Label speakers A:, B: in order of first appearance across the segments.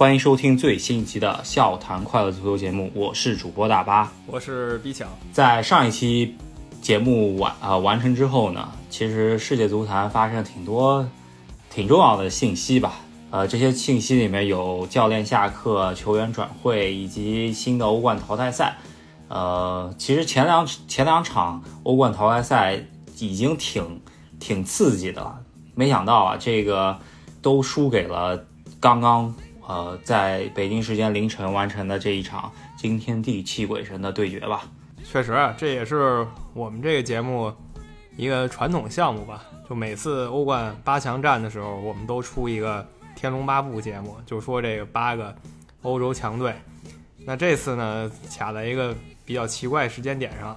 A: 欢迎收听最新一期的《笑谈快乐足球》节目，我是主播大巴，
B: 我是 B 强。
A: 在上一期节目完啊、完成之后呢，其实世界足坛发生了挺多挺重要的信息吧。呃，这些信息里面有教练下课、球员转会以及新的欧冠淘汰赛。呃，其实前两前两场欧冠淘汰赛已经挺挺刺激的了，没想到啊，这个都输给了刚刚呃在北京时间凌晨完成的这一场惊天地泣鬼神的对决吧。
B: 确实，这也是我们这个节目一个传统项目吧。就每次欧冠八强战的时候，我们都出一个《天龙八部》节目，就说这个八个欧洲强队。那这次呢，卡在一个比较奇怪时间点上。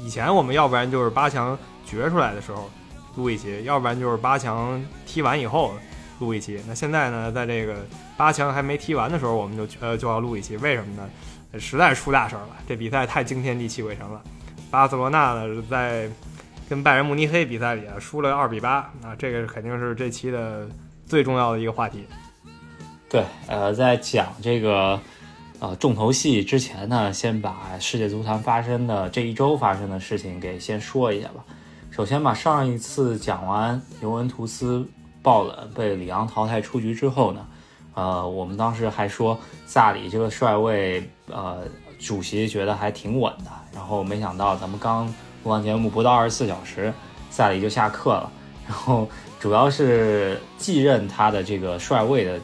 B: 以前我们要不然就是八强决出来的时候录一期，要不然就是八强踢完以后录一期。那现在呢，在这个八强还没踢完的时候，我们就呃就要录一期，为什么呢？实在是出大事儿了，这比赛太惊天地泣鬼神了。巴塞罗那呢在跟拜仁慕尼黑比赛里啊输了二比八啊，这个肯定是这期的最重要的一个话题。
A: 对，呃，在讲这个呃重头戏之前呢，先把世界足坛发生的这一周发生的事情给先说一下吧。首先把上一次讲完尤文图斯爆冷被里昂淘汰出局之后呢，呃，我们当时还说萨里这个帅位，呃，主席觉得还挺稳的。然后没想到咱们刚录完节目不到二十四小时，萨里就下课了。然后主要是继任他的这个帅位的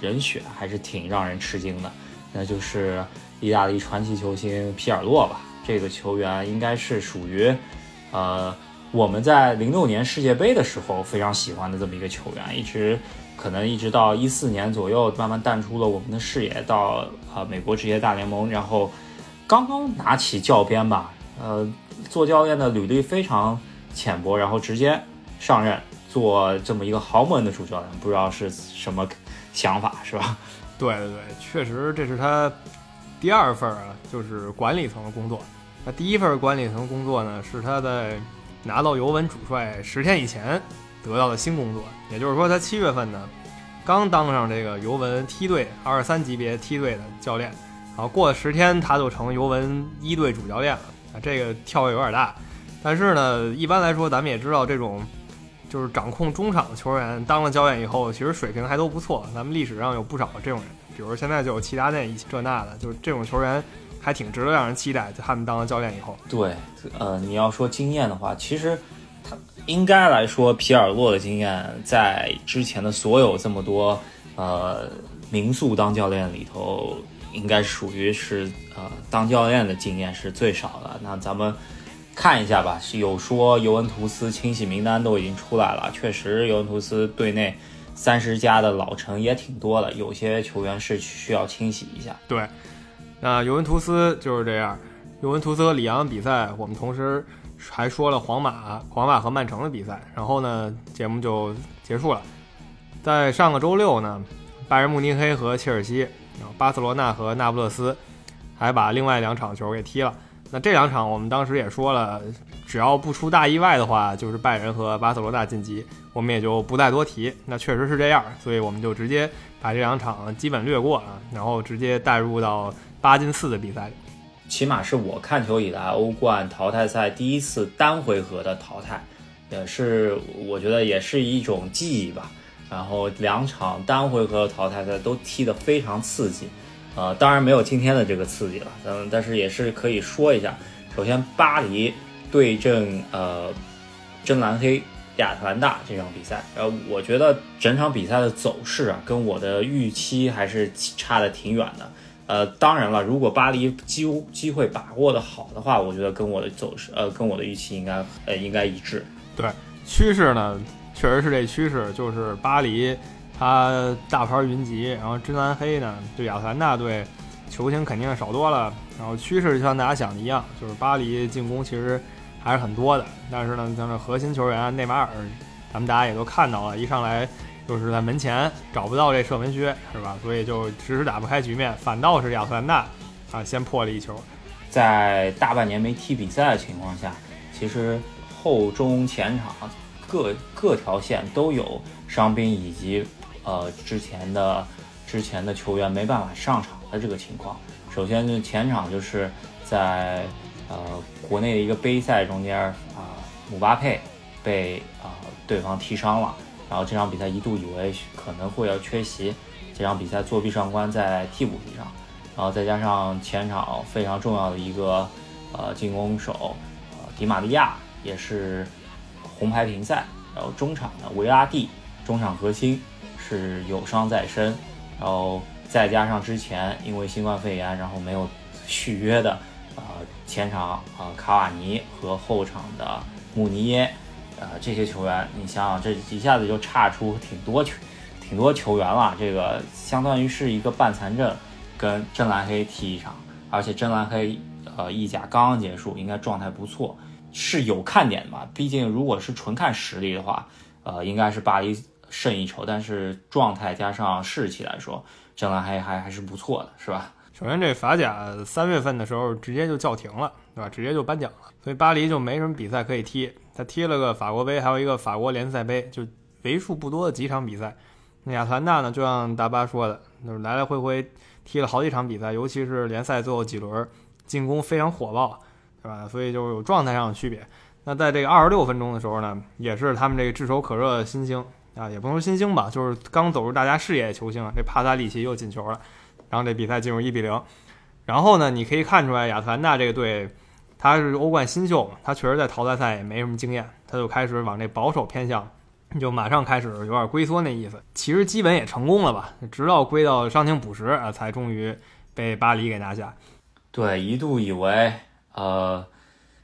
A: 人选还是挺让人吃惊的，那就是意大利传奇球星皮尔洛吧。这个球员应该是属于，呃，我们在零六年世界杯的时候非常喜欢的这么一个球员，一直可能一直到一四年左右慢慢淡出了我们的视野，到呃美国职业大联盟，然后刚刚拿起教鞭吧，呃，做教练的履历非常浅薄，然后直接上任做这么一个豪门的主教练，不知道是什么想法，是吧？
B: 对对对，确实这是他第二份啊，就是管理层的工作。那第一份管理层工作呢，是他在拿到尤文主帅十天以前得到了新工作。也就是说，他七月份呢刚当上这个尤文梯队二十三级别梯队的教练，然后过了十天他就成尤文一队主教练了。啊，这个跳跃有点大，但是呢，一般来说咱们也知道这种。就是掌控中场的球员当了教练以后，其实水平还都不错。咱们历史上有不少这种人，比如现在就有齐达内这那的，就是这种球员还挺值得让人期待。他们当了教练以后，
A: 对，呃，你要说经验的话，其实应该来说，皮尔洛的经验在之前的所有这么多呃民宿当教练里头，应该属于是呃当教练的经验是最少的。那咱们。看一下吧，是有说尤文图斯清洗名单都已经出来了，确实尤文图斯队内三十加的老臣也挺多的，有些球员是需要清洗一下。
B: 对，那尤文图斯就是这样，尤文图斯和里昂比赛，我们同时还说了皇马、皇马和曼城的比赛，然后呢，节目就结束了。在上个周六呢，拜仁慕尼黑和切尔西，然后巴塞罗那和那不勒斯还把另外两场球给踢了。那这两场我们当时也说了，只要不出大意外的话，就是拜仁和巴塞罗那晋级，我们也就不再多提。那确实是这样，所以我们就直接把这两场基本略过啊，然后直接带入到八进四的比赛里。
A: 起码是我看球以来欧冠淘汰赛第一次单回合的淘汰，也是我觉得也是一种记忆吧。然后两场单回合淘汰赛都踢得非常刺激。呃，当然没有今天的这个刺激了，嗯，但是也是可以说一下。首先，巴黎对阵呃真蓝黑亚特兰大这场比赛，呃，我觉得整场比赛的走势啊，跟我的预期还是差的挺远的。呃，当然了，如果巴黎机机会把握的好的话，我觉得跟我的走势，呃，跟我的预期应该呃应该一致。
B: 对，趋势呢，确实是这趋势，就是巴黎。他大牌云集，然后真蓝黑呢，对亚特兰大队球星肯定少多了。然后趋势就像大家想的一样，就是巴黎进攻其实还是很多的，但是呢，像这核心球员内马尔，咱们大家也都看到了，一上来就是在门前找不到这射门靴，是吧？所以就迟迟打不开局面，反倒是亚特兰大啊先破了一球。
A: 在大半年没踢比赛的情况下，其实后中前场各各条线都有伤兵以及。呃，之前的之前的球员没办法上场的这个情况。首先就前场就是在呃国内的一个杯赛中间啊，姆巴佩被啊对方踢伤了，然后这场比赛一度以为可能会要缺席，这场比赛作弊上官在替补席上，然后再加上前场非常重要的一个呃进攻手呃迪马利亚也是红牌停赛，然后中场的维拉蒂中场核心是有伤在身，然后。再加上之前因为新冠肺炎，然后没有续约的，呃，前场啊卡瓦尼和后场的穆尼耶，呃，这些球员，你想想，这一下子就差出挺多球，挺多球员了。这个相当于是一个半残阵，跟真蓝黑踢一场，而且真蓝黑呃意甲刚刚结束，应该状态不错，是有看点的嘛。毕竟如果是纯看实力的话，呃，应该是巴黎胜一筹。但是状态加上士气来说，真蓝黑还还是不错的，是吧？
B: 首先，这法甲三月份的时候直接就叫停了，对吧？直接就颁奖了，所以巴黎就没什么比赛可以踢。他踢了个法国杯，还有一个法国联赛杯，就为数不多的几场比赛。那亚特兰大呢，就像大巴说的，就是来来回回踢了好几场比赛，尤其是联赛最后几轮，进攻非常火爆，对吧？所以就是有状态上的区别。那在这个二十六分钟的时候呢，也是他们这个炙手可热的新星。啊，也不能说新星吧，就是刚走入大家视野的球星啊。这帕萨利奇又进球了，然后这比赛进入一比零。然后呢，你可以看出来亚特兰大这个队，他是欧冠新秀嘛，他确实在淘汰赛也没什么经验，他就开始往这保守偏向，就马上开始有点龟缩那意思。其实基本也成功了吧，直到归到伤停补时啊，才终于被巴黎给拿下。
A: 对，一度以为呃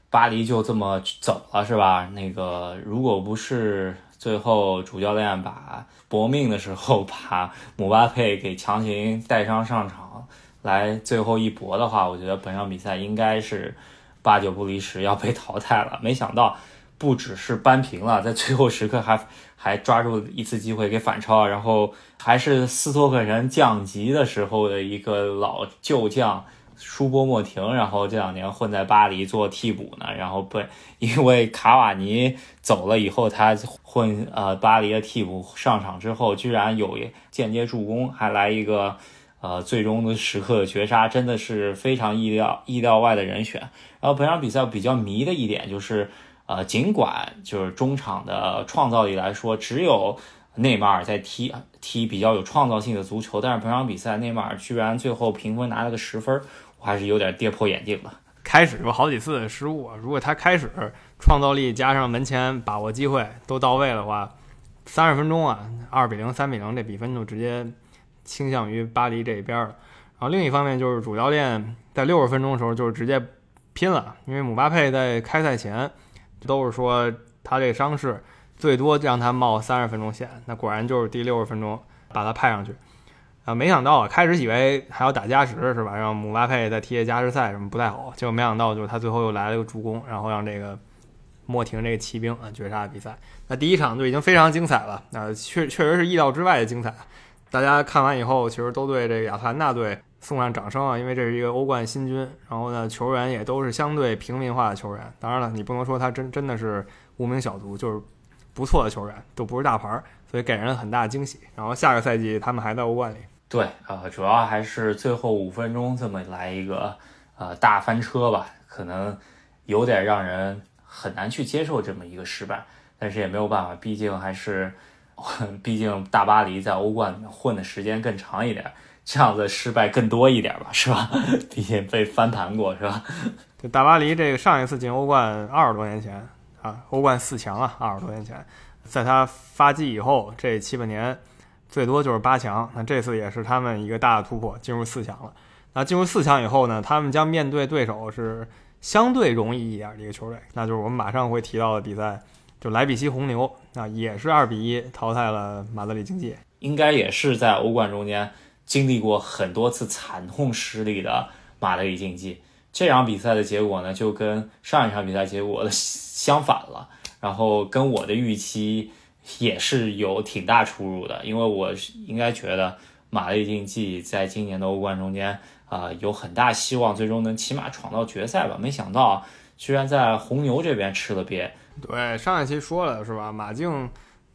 A: 巴黎就这么走了是吧？那个如果不是。最后主教练把搏命的时候 把姆巴佩给强行带伤上场，来最后一搏的话，我觉得本场比赛应该是八九不离十要被淘汰了。没想到不只是扳平了，在最后时刻还还抓住一次机会给反超，然后还是斯托克人降级的时候的一个老旧将。舒波莫廷，然后这两年混在巴黎做替补呢，然后被因为卡瓦尼走了以后，他混呃巴黎的替补上场之后，居然有间接助攻，还来一个呃最终的时刻的绝杀，真的是非常意料意料外的人选。然后本场比赛比较迷的一点就是，呃，尽管就是中场的创造力来说，只有内马尔在踢踢比较有创造性的足球，但是本场比赛内马尔居然最后评分拿了个十分。我还是有点跌破眼镜了。
B: 开始有好几次失误，如果他开始创造力加上门前把握机会都到位的话，三十分钟啊，二比零、三比零，这比分就直接倾向于巴黎这一边儿。然后另一方面就是主教练在六十分钟的时候就是直接拼了，因为姆巴佩在开赛前都是说他这伤势最多让他冒三十分钟险，那果然就是第六十分钟把他派上去。啊，没想到啊，开始以为还要打加时是吧？让姆巴佩再踢加时赛什么不太好，结果没想到就是他最后又来了个助攻，然后让这个莫廷这个骑兵啊绝杀比赛。那第一场就已经非常精彩了，啊，确确实是意料之外的精彩。大家看完以后，其实都对这个亚特兰大队送上掌声啊，因为这是一个欧冠新军，然后呢，球员也都是相对平民化的球员。当然了，你不能说他真真的是无名小卒，就是不错的球员，都不是大牌，所以给人很大惊喜。然后下个赛季他们还在欧冠里。
A: 对，呃，主要还是最后五分钟这么来一个呃大翻车吧，可能有点让人很难去接受这么一个失败，但是也没有办法，毕竟还是，毕竟大巴黎在欧冠混的时间更长一点，这样子失败更多一点吧，是吧？毕竟被翻盘过，是吧？
B: 就大巴黎这个上一次进欧冠二十多年前啊，欧冠四强啊，二十多年前，在他发迹以后这七八年。最多就是八强，那这次也是他们一个大的突破，进入四强了。那进入四强以后呢，他们将面对对手是相对容易一点的一个球队，那就是我们马上会提到的比赛，就莱比锡红牛啊，也是二比一淘汰了马德里竞技，
A: 应该也是在欧冠中间经历过很多次惨痛失利的马德里竞技。这场比赛的结果呢，就跟上一场比赛结果的 相反了，然后跟我的预期。也是有挺大出入的，因为我应该觉得马德里竞技在今年的欧冠中间啊有很大希望，最终能起码闯到决赛吧。没想到居然在红牛这边吃了瘪。
B: 对，上一期说了是吧？马竞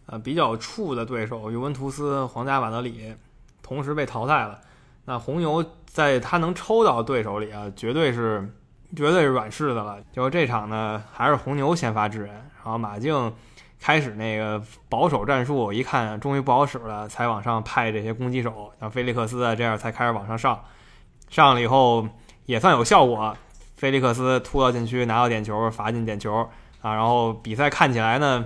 B: 呃比较怵的对手尤文图斯、皇家马德里，同时被淘汰了。那红牛在他能抽到对手里啊，绝对是绝对是软柿子了。结果这场呢，还是红牛先发制人，然后马竞开始那个保守战术，一看终于不好使了，才往上派这些攻击手，像菲利克斯啊这样才开始往上上。上了以后也算有效果，菲利克斯突到禁区拿到点球，罚进点球啊。然后比赛看起来呢，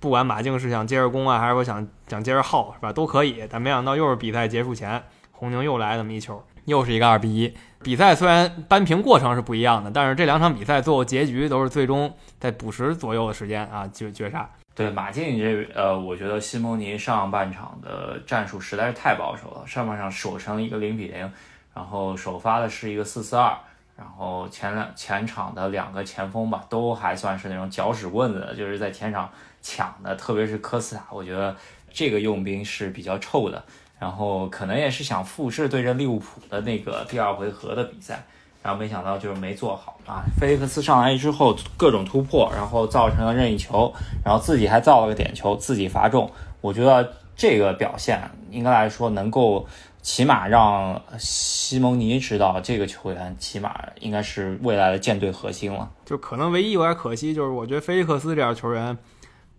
B: 不管马竞是想接着攻啊，还是说想想接着耗，是吧？都可以。但没想到又是比赛结束前，红牛又来那么一球，又是一个二比一。比赛虽然扳平过程是不一样的，但是这两场比赛最后结局都是最终在补时左右的时间啊就绝杀。
A: 对马竞这呃，我觉得西蒙尼上半场的战术实在是太保守了，上半场守成一个零比零。然后首发的是一个四四二，然后前两前场的两个前锋吧，都还算是那种搅屎棍子，就是在前场抢的，特别是科斯塔，我觉得这个用兵是比较臭的。然后可能也是想复制对阵利物浦的那个第二回合的比赛，然后没想到就是没做好啊。菲利克斯上来之后各种突破，然后造成了任意球，然后自己还造了个点球，自己罚中。我觉得这个表现应该来说能够。起码让西蒙尼知道这个球员起码应该是未来的舰队核心了。
B: 就可能唯一有点可惜，就是我觉得菲利克斯这样球员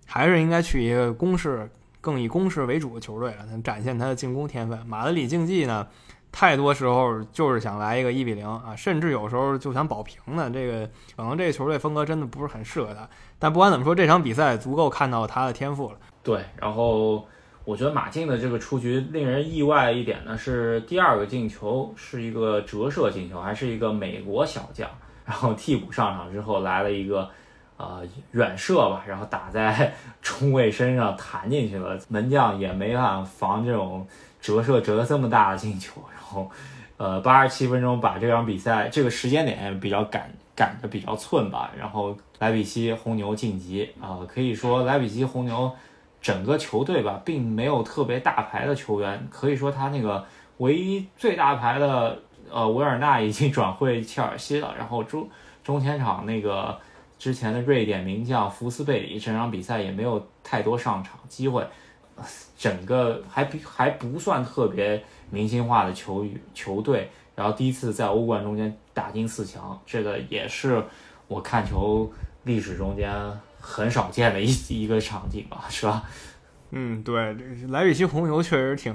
B: 还是应该去一个攻势更以攻势为主的球队了，展现他的进攻天分。马德里竞技呢，太多时候就是想来一个一比零啊，甚至有时候就想保平呢。这个可能这个球队风格真的不是很适合他。但不管怎么说，这场比赛足够看到他的天赋了。
A: 对，然后。我觉得马竞的这个出局令人意外一点呢，是第二个进球是一个折射进球，还是一个美国小将，然后替补上场之后来了一个，呃远射吧，然后打在中卫身上弹进去了，门将也没办法防这种折射折这么大的进球，然后，呃八十七分钟把这场比赛这个时间点比较赶赶的比较寸吧，然后莱比锡红牛晋级啊，可以说莱比锡红牛。整个球队吧，并没有特别大牌的球员，可以说他那个唯一最大牌的，呃，维尔纳已经 转会切尔西了。然后中中前场那个之前的瑞典名将福斯贝里，这场比赛也没有太多上场机会。整个还比还不算特别明星化的球球队，然后第一次在欧冠中间打进四强，这个也是我看球历史中间。很少见的一一个场景吧，是吧？
B: 嗯，对，莱比锡红牛确实挺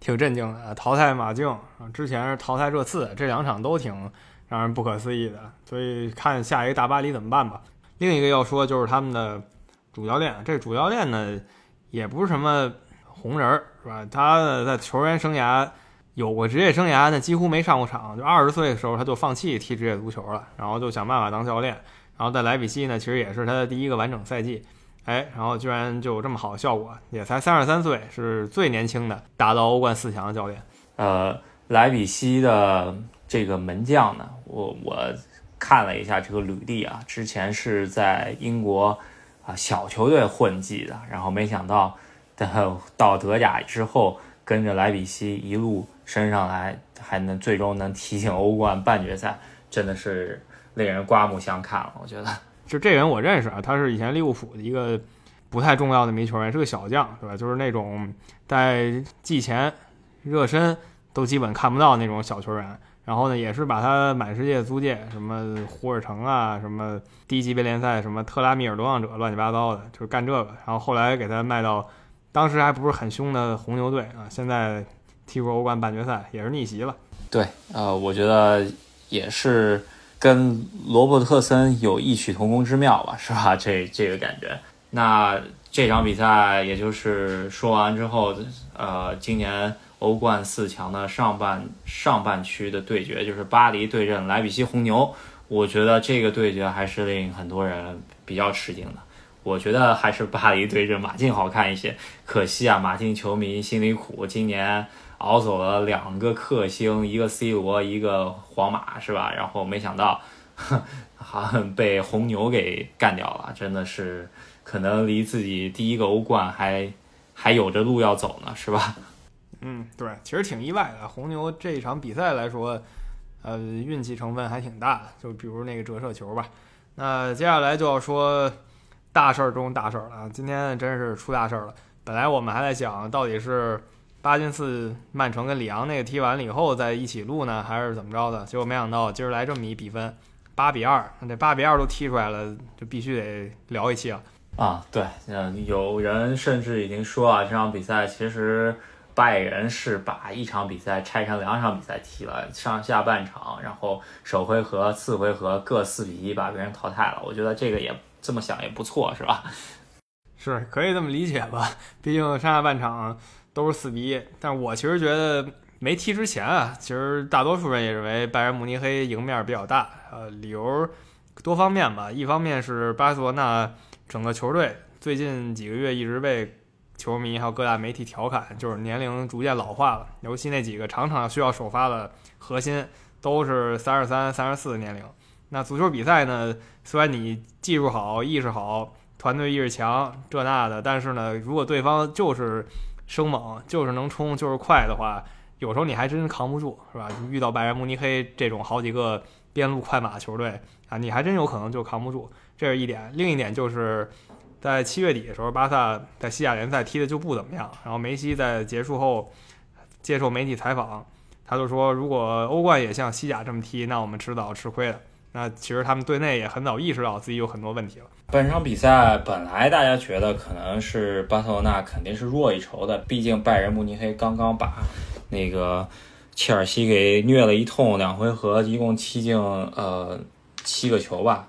B: 挺震惊的，淘汰马竞啊，之前是淘汰热刺，这两场都挺让人不可思议的，所以看下一个大巴黎怎么办吧。另一个要说就是他们的主教练，这主教练呢也不是什么红人，是吧？他在球员生涯有过职业生涯，但几乎没上过场，就二十岁的时候他就放弃踢职业足球了，然后就想办法当教练。然后在莱比锡呢，其实也是他的第一个完整赛季，哎，然后居然就有这么好的效果，也才三十三岁，是最年轻的达到欧冠四强的教练。
A: 呃，莱比锡的这个门将呢，我我看了一下这个履历啊，之前是在英国啊小球队混迹的，然后没想到到到德甲之后，跟着莱比锡一路升上来，还能最终能踢进欧冠半决赛，真的是。令人刮目相看了，我觉得
B: 就这人我认识啊，他是以前利物浦的一个不太重要的名球员，是个小将，对吧？就是那种在季前热身都基本看不到那种小球员。然后呢，也是把他满世界租借，什么胡尔城啊，什么低级别联赛，什么特拉米尔流浪者，乱七八糟的，就是干这个。然后后来给他卖到当时还不是很凶的红牛队啊，现在踢过欧冠半决赛，也是逆袭了。
A: 对，呃，我觉得也是。跟罗伯特森有异曲同工之妙吧，是吧？这这个感觉。那这场比赛也就是说完之后，呃，今年欧冠四强的上半上半区的对决就是巴黎对阵莱比锡红牛。我觉得这个对决还是令很多人比较吃惊的。我觉得还是巴黎对阵马竞好看一些。可惜啊，马竞球迷心里苦，今年。熬走了两个克星，一个 C 罗，一个皇马，是吧？然后没想到，好像被红牛给干掉了，真的是可能离自己第一个欧冠还还有着路要走呢，是吧？
B: 嗯，对，其实挺意外的。红牛这一场比赛来说，呃，运气成分还挺大的，就比如那个折射球吧。那接下来就要说大事儿中大事儿了，今天真是出大事儿了。本来我们还在想到底是。八进四曼城跟里昂那个踢完了以后再一起录呢，还是怎么着的？结果没想到今儿来这么一比分，八比二，那这八比二都踢出来了，就必须得聊一期了。
A: 啊，对，嗯，有人甚至已经说啊，这场比赛其实拜仁是把一场比赛拆成两场比赛踢了，上下半场，然后首回合、次回合各四比一把别人淘汰了。我觉得这个也这么想也不错，是吧？
B: 是可以这么理解吧？毕竟上下半场都是四比一，但我其实觉得没踢之前啊，其实大多数人也认为拜仁慕尼黑赢面比较大，呃，理由多方面吧，一方面是巴塞罗那。整个球队最近几个月一直被球迷还有各大媒体调侃，就是年龄逐渐老化了。尤其那几个场场需要首发的核心，都是三十三、三十四的年龄。那足球比赛呢？虽然你技术好、意识好、团队意识强，这那的，但是呢，如果对方就是生猛、就是能冲、就是快的话，有时候你还真扛不住，是吧？遇到拜仁慕尼黑这种好几个边路快马球队啊，你还真有可能就扛不住。这是一点，另一点就是在七月底的时候，巴萨在西甲联赛踢的就不怎么样。然后梅西在结束后接受媒体采访，他就说：“如果欧冠也像西甲这么踢，那我们迟早吃亏的。”那其实他们队内也很早意识到自己有很多问题了。
A: 本场比赛本来大家觉得可能是巴塞罗那肯定是弱一筹的，毕竟拜仁慕尼黑刚刚把那个切尔西给虐了一通，两回合一共踢进呃七个球吧。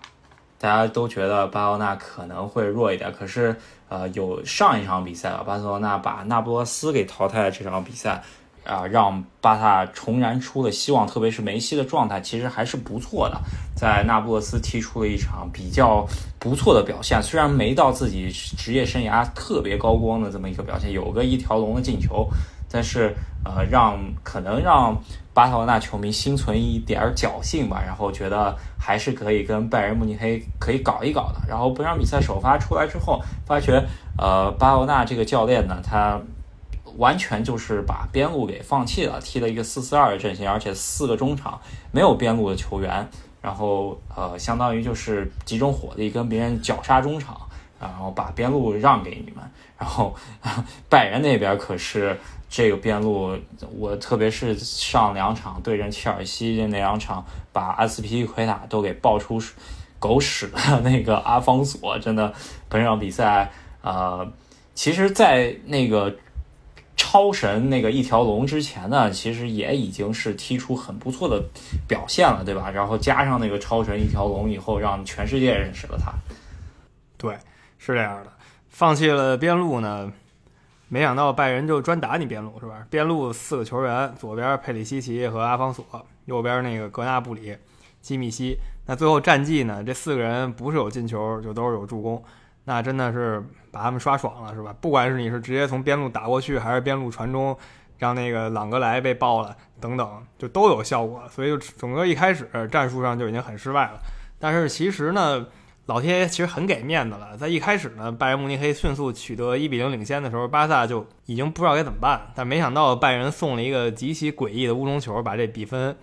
A: 大家都觉得巴塞罗那可能会弱一点，可是，呃，有上一场比赛啊，巴塞罗那把那不勒斯给淘汰了。这场比赛，啊，让巴萨重燃出了希望，特别是梅西的状态其实还是不错的，在那不勒斯踢出了一场比较不错的表现。虽然没到自己职业生涯特别高光的这么一个表现，有个一条龙的进球。但是，呃，让可能让巴塞罗那球迷心存一点侥幸吧，然后觉得还是可以跟拜仁慕尼黑可以搞一搞的。然后本场比赛首发出来之后，发觉，呃，巴塞罗那这个教练呢，他完全就是把边路给放弃了，踢了一个四四二的阵型，而且四个中场没有边路的球员，然后呃，相当于就是集中火力跟别人绞杀中场，然后把边路让给你们。然后拜仁那边可是。这个边路，我特别是上两场对阵切尔西的那两场，把阿斯皮利奎塔都给爆出狗屎的那个阿方索，真的本场比赛，呃，其实，在那个超神那个一条龙之前呢，其实也已经是踢出很不错的表现了，对吧？然后加上那个超神一条龙以后，让全世界认识了他。
B: 对，是这样的，放弃了边路呢。没想到拜仁就专打你边路是吧？边路四个球员，左边佩里西奇和阿方索，右边那个格纳布里、基米希。那最后战绩呢？这四个人不是有进球，就都是有助攻。那真的是把他们刷爽了是吧？不管是你是直接从边路打过去，还是边路传中，让那个朗格莱被爆了等等，就都有效果。所以就整个一开始战术上就已经很失败了。但是其实呢？老天爷其实很给面子了，在一开始呢，拜仁慕尼黑迅速取得一比零领先的时候，巴萨就已经不知道该怎么办。但没想到拜仁送了一个极其诡异的乌龙球，把这比分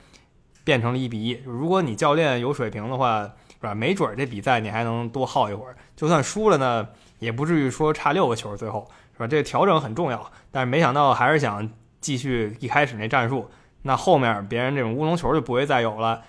B: 变成了一比一。如果你教练有水平的话，是吧？没准这比赛你还能多耗一会儿。就算输了呢，也不至于说差六个球，最后是吧？这个调整很重要。但是没想到还是想继续一开始那战术，那后面别人这种乌龙球就不会再有了。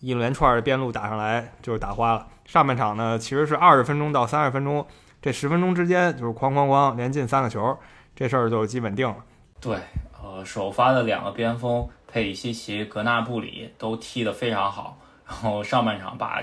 B: 一连串的边路打上来就是打花了。上半场呢，其实是二十分钟到三十分钟，这十分钟之间就是哐哐哐连进三个球，这事儿就基本定了。
A: 对，呃，首发的两个边锋佩里西奇、格纳布里都踢得非常好，然后上半场把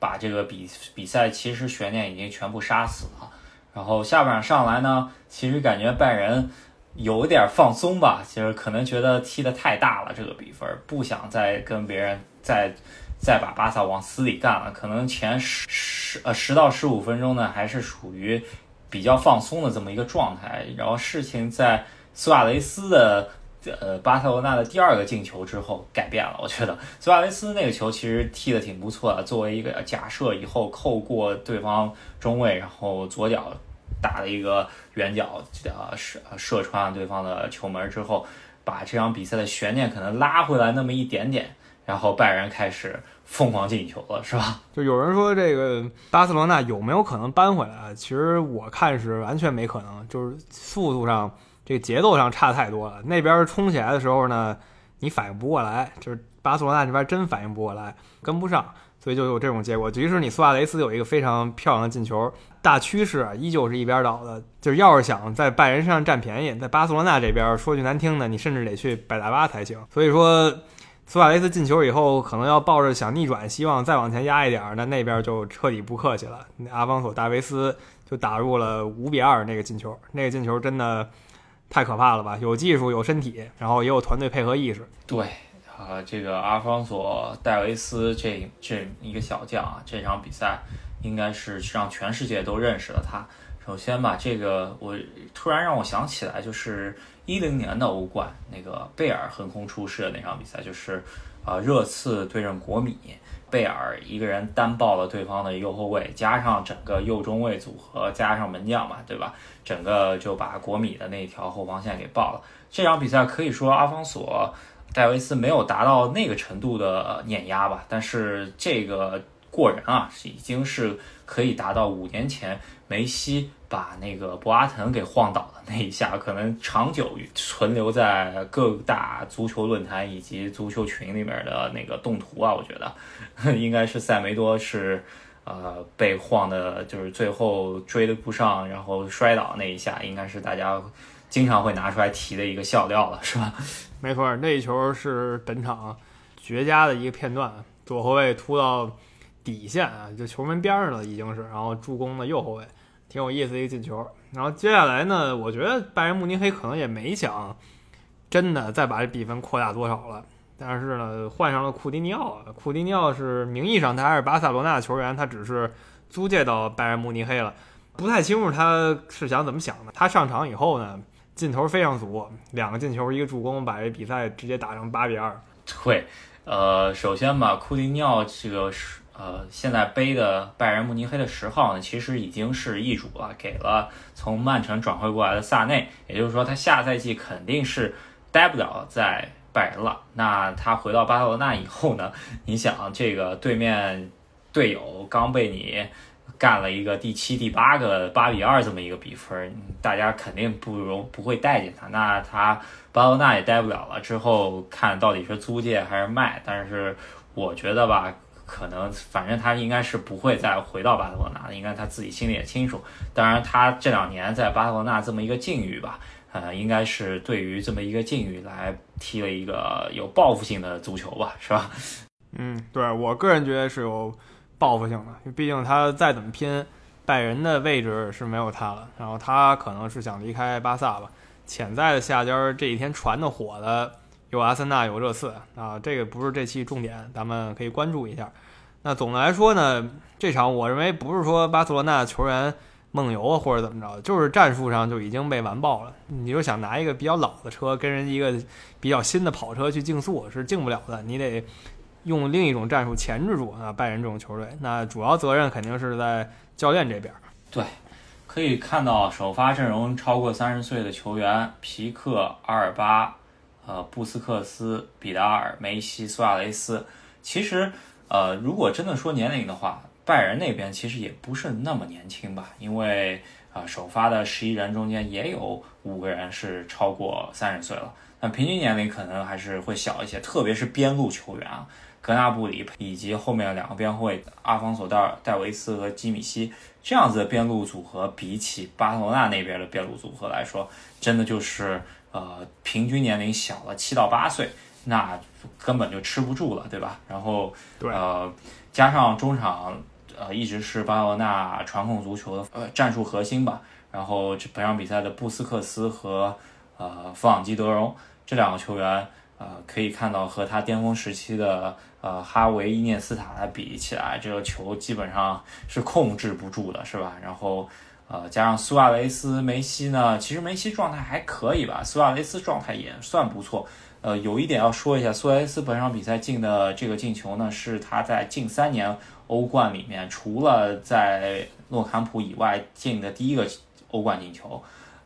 A: 把这个比比赛其实悬念已经全部杀死了。然后下半场上来呢，其实感觉拜仁有点放松吧，就是可能觉得踢得太大了这个比分，不想再跟别人。再再把巴萨往死里干了，可能前十十呃十到十五分钟呢，还是属于比较放松的这么一个状态。然后事情在苏亚雷斯的呃巴塞罗那的第二个进球之后改变了。我觉得苏亚雷斯那个球其实踢得挺不错的，作为一个假设以后扣过对方中卫，然后左脚打了一个远角呃射射穿了对方的球门之后，把这场比赛的悬念可能拉回来那么一点点。然后拜仁开始疯狂进球了，是吧？
B: 就有人说这个巴塞罗那有没有可能扳回来？其实我看是完全没可能。就是速度上，这个节奏上差太多了。那边冲起来的时候呢，你反应不过来，就是巴塞罗那这边真反应不过来，跟不上，所以就有这种结果。即使你苏亚雷斯有一个非常漂亮的进球，大趋势啊依旧是一边倒的。就是要是想在拜仁身上占便宜，在巴塞罗那这边说句难听的，你甚至得去百大巴才行。所以说。苏亚雷斯进球以后，可能要抱着想逆转希望再往前压一点儿，那那边就彻底不客气了。那阿方索·大维斯就打入了五比二那个进球，那个进球真的太可怕了吧？有技术，有身体，然后也有团队配合意识。
A: 对，啊，这个阿方索·戴维斯这这一个小将啊，这场比赛应该是让全世界都认识了他。首先吧，这个我突然让我想起来，就是。一零年的欧冠，那个贝尔横空出世的那场比赛，就是，呃，热刺对阵国米，贝尔一个人单爆了对方的右后卫，加上整个右中卫组合，加上门将嘛，对吧？整个就把国米的那条后防线给爆了。这场比赛可以说阿方索戴维斯没有达到那个程度的碾压吧，但是这个过人啊，是已经是可以达到五年前梅西。把那个博阿滕给晃倒的那一下，可能长久存留在各大足球论坛以及足球群里面的那个动图啊，我觉得 应该是塞梅多是呃被晃的，就是最后追的不上，然后摔倒那一下，应该是大家经常会拿出来提的一个笑料了，是吧？
B: 没错，那一球是本场绝佳的一个片段，左后卫突到底线啊，就球门边上了已经是，然后助攻的右后卫。挺有意思一个进球，然后接下来呢，我觉得拜仁慕尼黑可能也没想真的再把这比分扩大多少了，但是呢，换上了库蒂尼奥，库蒂尼奥是名义上他还是巴塞罗那的球员，他只是租借到拜仁慕尼黑了，不太清楚他是想怎么想的。他上场以后呢，劲头非常足，两个进球一个助攻，把这比赛直接打成八比二。
A: 对，呃，首先吧，库蒂尼奥这个是。呃，现在背的拜仁慕尼黑的十号呢，其实已经是易主了，给了从曼城转会过来的萨内。也就是说，他下赛季肯定是待不了在拜仁了。那他回到巴塞罗那以后呢？你想，这个对面队友刚被你干了一个第七、第八个八比二这么一个比分，大家肯定不容不会待见他。那他巴塞罗那也待不了了，之后看到底是租借还是卖。但是我觉得吧。可能反正他应该是不会再回到巴塞罗那的，应该他自己心里也清楚。当然，他这两年在巴塞罗那这么一个境遇吧，呃，应该是对于这么一个境遇来踢了一个有报复性的足球吧，是吧？
B: 嗯，对我个人觉得是有报复性的，毕竟他再怎么拼，拜仁的位置是没有他了。然后他可能是想离开巴萨吧，潜在的下家这几天传的火的。有阿森纳，有热刺啊，这个不是这期重点，咱们可以关注一下。那总的来说呢，这场我认为不是说巴塞罗那球员梦游啊或者怎么着，就是战术上就已经被完爆了。你就想拿一个比较老的车跟人一个比较新的跑车去竞速，是竞不了的。你得用另一种战术钳制住啊拜仁这种球队。那主要责任肯定是在教练这边。
A: 对，可以看到首发阵容超过三十岁的球员，皮克、阿尔巴。呃，布斯克斯、比达尔、梅西、苏亚雷斯，其实，呃，如果真的说年龄的话，拜仁那边其实也不是那么年轻吧，因为啊，首发的十一人中间也有五个人是超过三十岁了，那平均年龄可能还是会小一些，特别是边路球员啊，格纳布里以及后面两个边后卫阿方索·戴、戴维斯和基米希这样子的边路组合，比起巴塞罗那那边的边路组合来说，真的就是。呃，平均年龄小了七到八岁，那根本就吃不住了，对吧？然后，呃，加上中场，呃，一直是巴塞罗那传控足球的呃战术核心吧。然后这本场比赛的布斯克斯和呃弗朗基德容这两个球员，呃，可以看到和他巅峰时期的呃哈维伊涅斯塔来比起来，这个球基本上是控制不住的，是吧？然后。呃，加上苏亚雷斯、梅西呢，其实梅西状态还可以吧，苏亚雷斯状态也算不错。呃，有一点要说一下，苏亚雷斯本场比赛进的这个进球呢，是他在近三年欧冠里面，除了在诺坎普以外进的第一个欧冠进球。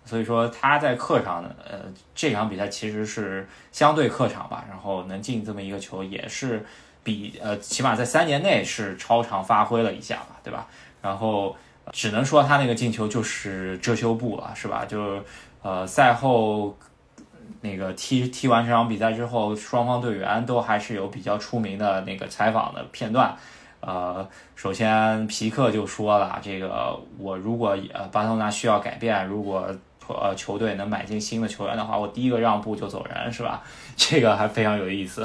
A: 所以说他在客场呢，呃，这场比赛其实是相对客场吧，然后能进这么一个球，也是比呃，起码在三年内是超常发挥了一下吧，对吧？然后。只能说他那个进球就是遮羞布了，是吧？就是呃，赛后那个踢踢完这场比赛之后，双方队员都还是有比较出名的那个采访的片段。呃，首先皮克就说了，这个我如果呃巴塞罗那需要改变，如果呃球队能买进新的球员的话，我第一个让步就走人，是吧？这个还非常有意思。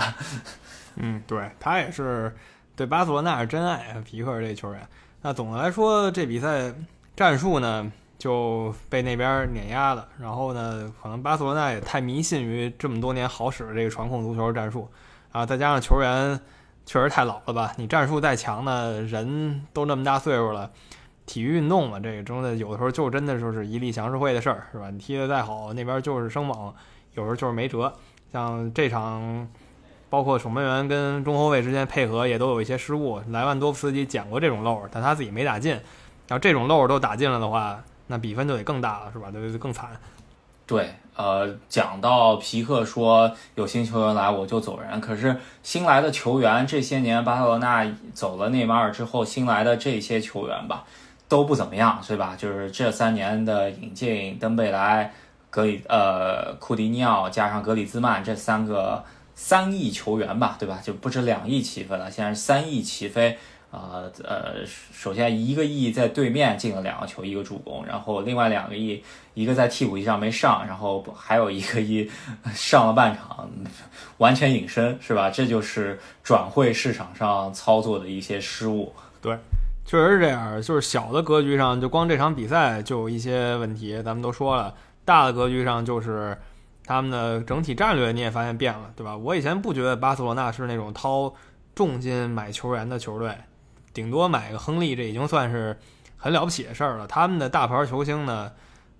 B: 嗯，对他也是对巴塞罗那是真爱，皮克这球员。那总的来说，这比赛战术呢就被那边碾压了。然后呢，可能巴塞罗那也太迷信于这么多年好使的这个传控足球战术啊，再加上球员。确实太老了吧？你战术再强呢，人都那么大岁数了，体育运动嘛，这个真的有的时候就真的就是一力降十会的事儿，是吧？你踢得再好，那边就是生猛，有时候就是没辙。像这场，包括守门员跟中后卫之间配合也都有一些失误。莱万多夫斯基捡过这种漏，但他自己没打进。要这种漏都打进了的话，那比分就得更大了，是吧？就更惨。
A: 对。呃，讲到皮克说有新球员来我就走人，可是新来的球员这些年巴塞罗那走了内马尔之后，新来的这些球员吧都不怎么样，对吧？就是这三年的引进，登贝莱、格里呃库迪尼奥加上格里兹曼这三个三亿球员吧，对吧？就不止两亿起飞了，现在是三亿起飞。呃呃，首先一个亿在对面进了两个球，一个助攻，然后另外两个亿，一个在替补席上没上，然后还有一个亿上了半场，完全隐身，是吧？这就是转会市场上操作的一些失误。
B: 对，确实是这样。就是小的格局上，就光这场比赛就有一些问题，咱们都说了。大的格局上，就是他们的整体战略，你也发现变了，对吧？我以前不觉得巴塞罗那是那种掏重金买球员的球队。顶多买个亨利，这已经算是很了不起的事儿了。他们的大牌球星呢，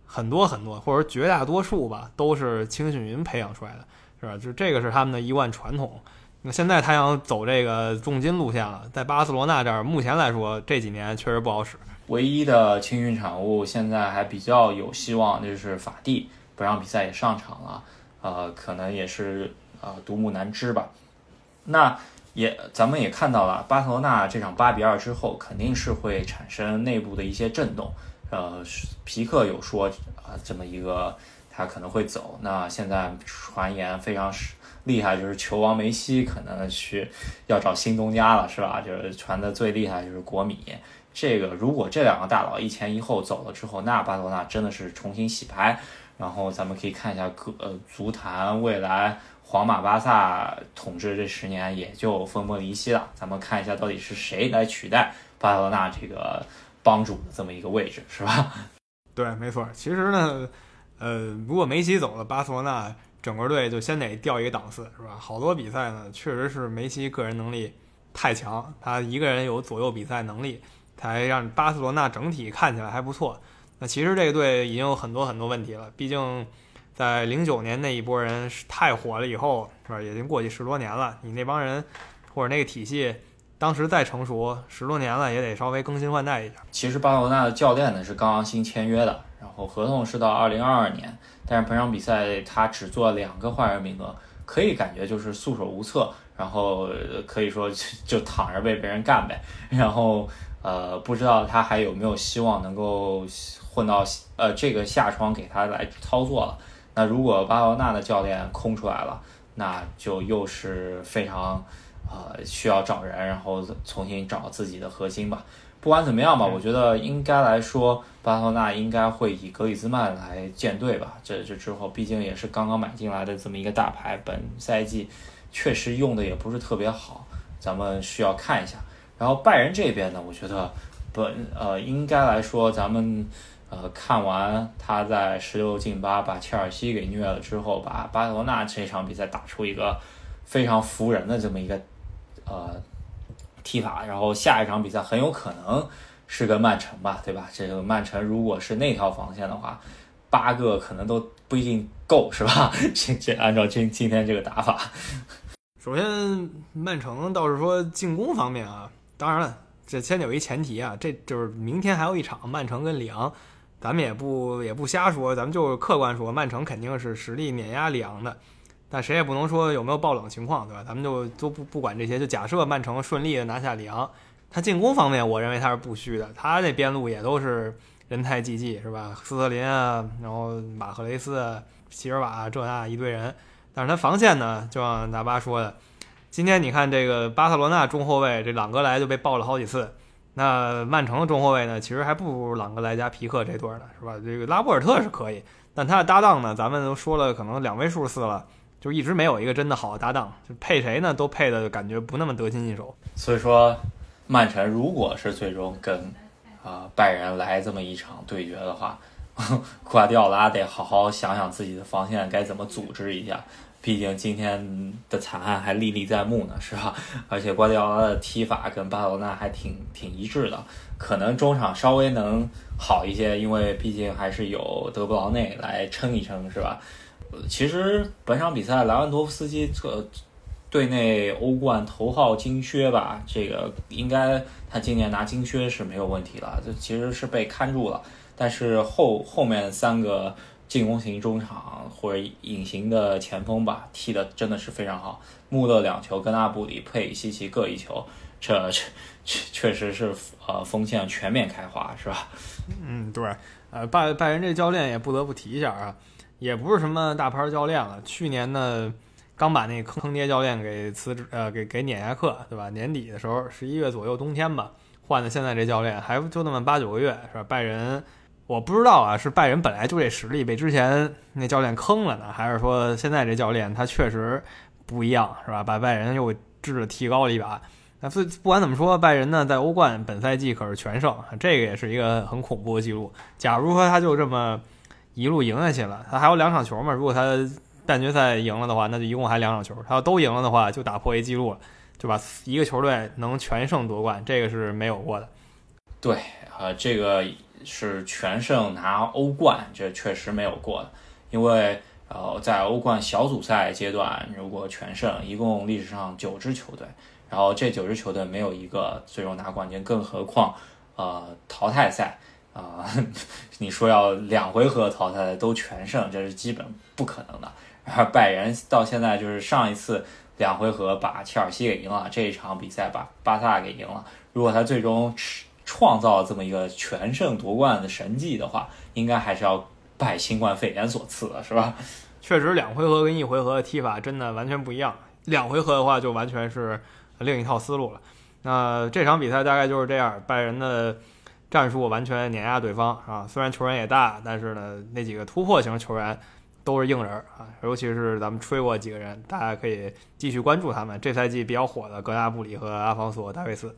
B: 很多很多，或者绝大多数吧，都是青训营培养出来的，是吧？就这个是他们的一贯传统。那现在他想走这个重金路线了，在巴塞罗那这儿，目前来说这几年确实不好使。
A: 唯一的青训产物现在还比较有希望，就是法蒂不让比赛也上场了，呃，可能也是呃独木难支吧。那。也，咱们也看到了，巴塞罗那这场八比二之后，肯定是会产生内部的一些震动。呃，皮克有说啊，这么一个他可能会走。那现在传言非常厉害，就是球王梅西可能去要找新东家了，是吧？就是传的最厉害就是国米。这个如果这两个大佬一前一后走了之后，那巴塞罗那真的是重新洗牌。然后咱们可以看一下各呃足坛未来。皇马、巴萨统治这十年也就分崩离析了。咱们看一下到底是谁来取代巴塞罗那这个帮主的这么一个位置，是吧？
B: 对，没错。其实呢，呃，如果梅西走了，巴塞罗那整个队就先得掉一个档次，是吧？好多比赛呢，确实是梅西个人能力太强，他一个人有左右比赛能力，才让巴塞罗那整体看起来还不错。那其实这个队已经有很多很多问题了，毕竟。在零九年那一波人太火了以后，是吧？已经过去十多年了。你那帮人或者那个体系，当时再成熟，十多年了也得稍微更新换代一下。
A: 其实巴塞罗那的教练呢是刚刚新签约的，然后合同是到二零二二年，但是本场比赛他只做两个换人名额，可以感觉就是束手无策，然后可以说 就躺着被别人干呗。然后呃，不知道他还有没有希望能够混到呃这个下窗给他来操作了。那如果巴塞罗那的教练空出来了，那就又是非常，呃，需要找人，然后重新找自己的核心吧。不管怎么样吧，我觉得应该来说，巴塞罗那应该会以格里兹曼来建队吧。这这之后，毕竟也是刚刚买进来的这么一个大牌，本赛季确实用的也不是特别好，咱们需要看一下。然后拜仁这边呢，我觉得本呃应该来说，咱们。呃，看完他在十六进八把切尔西给虐了之后，把巴塞罗那这场比赛打出一个非常服人的这么一个呃踢法，然后下一场比赛很有可能是跟曼城吧，对吧？这个曼城如果是那条防线的话，八个可能都不一定够，是吧？这这按照今今天这个打法，
B: 首先曼城倒是说进攻方面啊，当然了，这先有一前提啊，这就是明天还有一场曼城跟里昂。咱们也不也不瞎说，咱们就客观说，曼城肯定是实力碾压里昂的，但谁也不能说有没有爆冷情况，对吧？咱们就都不不管这些，就假设曼城顺利的拿下里昂，他进攻方面，我认为他是不虚的，他那边路也都是人才济济，是吧？斯特林啊，然后马赫雷斯，席尔瓦这那一堆人，但是他防线呢，就像大巴说的，今天你看这个巴塞罗那中后卫这朗格莱就被爆了好几次，那曼城的中后卫呢，其实还不如朗格莱加皮克这对呢，是吧？这个拉波尔特是可以，但他的搭档呢，咱们都说了可能两位数次了，就一直没有一个真的好的搭档，就配谁呢，都配的感觉不那么得心应手。
A: 所以说，曼城如果是最终跟啊，拜仁来这么一场对决的话，瓜迪奥拉得好好想想自己的防线该怎么组织一下。毕竟今天的惨案还历历在目呢，是吧？而且瓜迪奥拉的踢法跟巴塞罗那还挺挺一致的，可能中场稍微能好一些，因为毕竟还是有德布劳内来撑一撑，是吧？其实本场比赛莱万多夫斯基这。队内欧冠头号金靴吧，这个应该他今年拿金靴是没有问题了。这其实是被看住了，但是后后面三个进攻型中场或者隐形的前锋吧，踢的真的是非常好。穆勒两球，跟阿布里、佩西奇各一球，这这确实是呃锋线全面开花，是吧？
B: 嗯，对，呃拜拜仁这教练也不得不提一下啊，也不是什么大牌教练了，去年呢。刚把那坑爹教练给辞职，呃，给给碾下课，对吧？年底的时候，十一月左右，冬天吧，换的现在这教练，还就那么八九个月，是吧？拜仁，我不知道啊，是拜仁本来就这实力被之前那教练坑了呢，还是说现在这教练他确实不一样，是吧？把拜仁又质的提高了一把。那不不管怎么说，拜仁呢在欧冠本赛季可是全胜，这个也是一个很恐怖的记录。假如说他就这么一路赢下去了，他还有两场球嘛？如果他半决赛赢了的话，那就一共还两场球。他要都赢了的话，就打破一记录了，就把一个球队能全胜夺冠，这个是没有过的。
A: 对，呃，这个是全胜拿欧冠，这确实没有过的。因为呃，在欧冠小组赛阶段，如果全胜，一共历史上九支球队，然后这九支球队没有一个最终拿冠军，更何况呃淘汰赛啊，你说要两回合淘汰都全胜，这是基本不可能的。拜仁到现在就是上一次两回合把切尔西给赢了，这一场比赛把巴萨给赢了。如果他最终创造这么一个全胜夺冠的神迹的话，应该还是要拜新冠肺炎所赐的，是吧？
B: 确实，两回合跟一回合的踢法真的完全不一样。两回合的话，就完全是另一套思路了。那这场比赛大概就是这样，拜仁的战术完全碾压对方啊。虽然球员也大，但是呢，那几个突破型球员。都是硬人啊，尤其是咱们吹过几个人，大家可以继续关注他们。这赛季比较火的格纳布里和阿方索·戴维斯。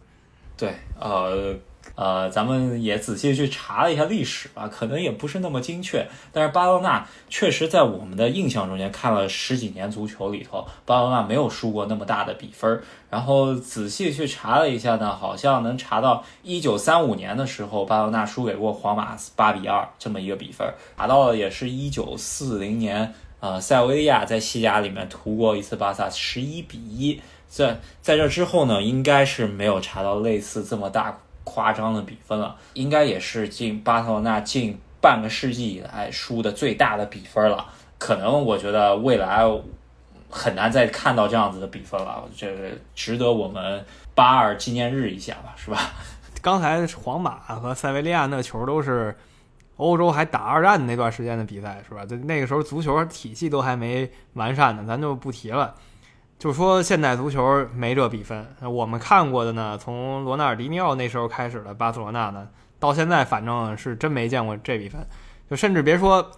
A: 对，呃。呃，咱们也仔细去查了一下历史吧，可能也不是那么精确，但是巴塞纳确实在我们的印象中间看了十几年足球里头，巴塞纳没有输过那么大的比分。然后仔细去查了一下呢，好像能查到一九三五年的时候，巴塞纳输给过皇马八比二这么一个比分，查到了也是一九四零年，呃，塞维利亚在西甲里面屠过一次巴萨十一比一，在在这之后呢，应该是没有查到类似这么大。夸张的比分了，应该也是近巴塞罗那近半个世纪以来输的最大的比分了。可能我觉得未来很难再看到这样子的比分了，这个值得我们八二纪念日一下吧，是吧？
B: 刚才皇马和塞维利亚那球都是欧洲还打二战那段时间的比赛，是吧？就那个时候足球体系都还没完善呢，咱就不提了。就说现代足球没这比分，我们看过的呢，从罗纳尔迪尼奥那时候开始的巴塞罗那呢，到现在反正是真没见过这比分。就甚至别说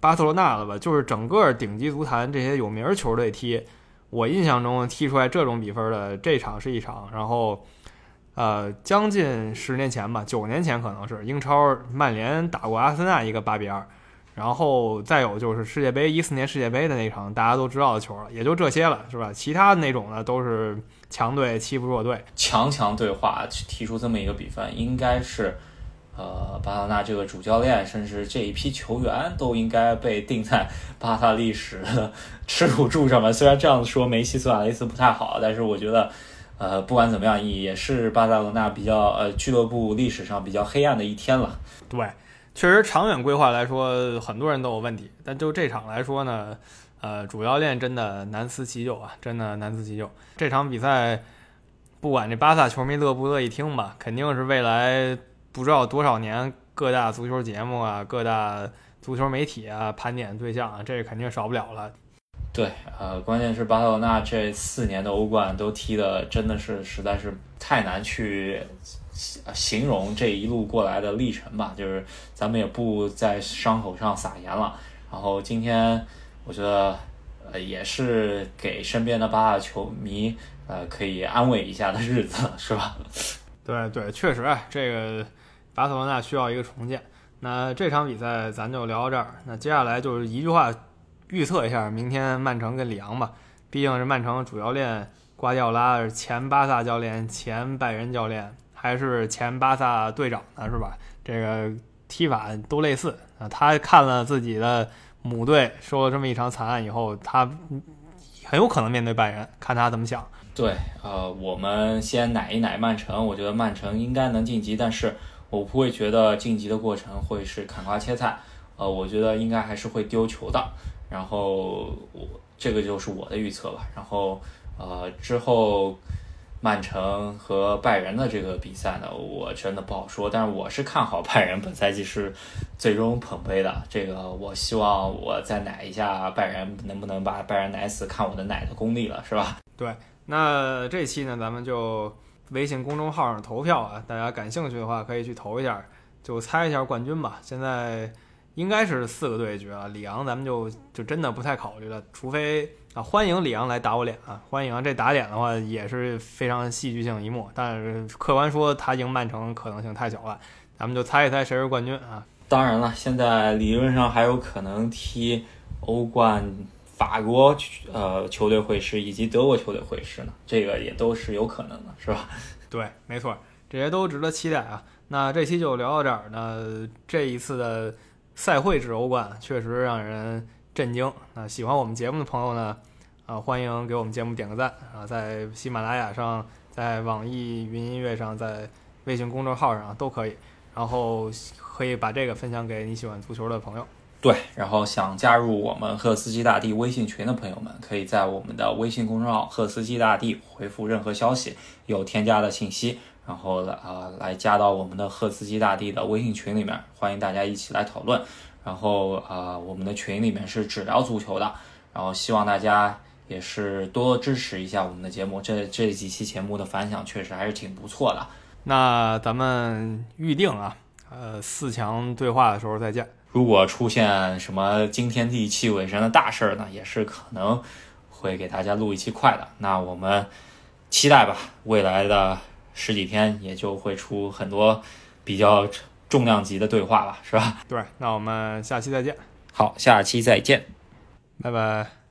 B: 巴塞罗那了吧，就是整个顶级足坛这些有名球队踢，我印象中踢出来这种比分的这场是一场。然后，呃，将近十年前吧，九年前可能是英超曼联打过阿森纳一个八比二。然后再有就是世界杯一四年世界杯的那场大家都知道的球了，也就这些了，是吧？其他的那种呢都是强队欺负弱队，
A: 强强对话提出这么一个比分，应该是，呃，巴塞纳这个主教练甚至这一批球员都应该被定在巴萨历史的 耻辱柱上面。虽然这样子说梅西、苏亚雷斯不太好，但是我觉得，呃，不管怎么样，也是巴塞罗那比较呃俱乐部历史上比较黑暗的一天了。
B: 对。确实，长远规划来说，很多人都有问题。但就这场来说呢，呃，主教练真的难辞其咎啊，真的难辞其咎。这场比赛，不管这巴萨球迷乐不乐意听吧，肯定是未来不知道多少年各大足球节目啊、各大足球媒体啊盘点对象啊，这肯定少不了了。
A: 对，呃，关键是巴塞罗那这四年的欧冠都踢的真的是实在是太难去形容这一路过来的历程吧。就是咱们也不在伤口上撒盐了。然后今天我觉得，呃，也是给身边的巴萨球迷，呃，可以安慰一下的日子，是吧？
B: 对对，确实，这个巴塞罗那需要一个重建。那这场比赛咱就聊到这儿。那接下来就是一句话。预测一下明天曼城跟里昂吧，毕竟是曼城主教练瓜迪奥拉前巴萨教练、前拜仁教练，还是前巴萨队长呢，是吧？这个踢法都类似啊。他看了自己的母队受了这么一场惨案以后，他很有可能面对拜仁，看他怎么想。
A: 对，呃，我们先奶一奶曼城，我觉得曼城应该能晋级，但是我不会觉得晋级的过程会是砍瓜切菜，呃，我觉得应该还是会丢球的。然后我这个就是我的预测吧。然后呃之后曼城和拜仁的这个比赛呢，我真的不好说。但是我是看好拜仁本赛季是最终捧杯的。这个我希望我再奶一下拜仁，能不能把拜仁奶死？看我的奶的功力了，是吧？
B: 对。那这期呢，咱们就微信公众号上投票啊，大家感兴趣的话可以去投一下，就猜一下冠军吧。现在。应该是四个对决啊，里昂咱们就就真的不太考虑了，除非啊欢迎里昂来打我脸啊，欢迎啊这打脸的话也是非常戏剧性一幕，但是客观说他赢曼城可能性太小了，咱们就猜一猜谁是冠军啊。
A: 当然了，现在理论上还有可能踢欧冠法国呃球队会师以及德国球队会师呢，这个也都是有可能的，是吧？
B: 对，没错，这些都值得期待啊。那这期就聊到这儿，呢这一次的。赛会制欧冠确实让人震惊。那喜欢我们节目的朋友呢，啊，欢迎给我们节目点个赞啊，在喜马拉雅上，在网易云音乐上，在微信公众号上都可以。然后可以把这个分享给你喜欢足球的朋友。
A: 对，然后想加入我们赫斯基大帝微信群的朋友们，可以在我们的微信公众号“赫斯基大帝”回复任何消息，有添加的信息。然后来啊，来加到我们的赫斯基大帝的微信群里面，欢迎大家一起来讨论。然后啊，我们的群里面是只聊足球的。然后希望大家也是多支持一下我们的节目，这这几期节目的反响确实还是挺不错的。
B: 那咱们预定啊，呃，四强对话的时候再见。
A: 如果出现什么惊天地泣鬼神的大事儿呢，也是可能会给大家录一期快的。那我们期待吧，未来的。十几天也就会出很多比较重量级的对话了，是吧？
B: 对，那我们下期再见。
A: 好，下期再见，
B: 拜拜。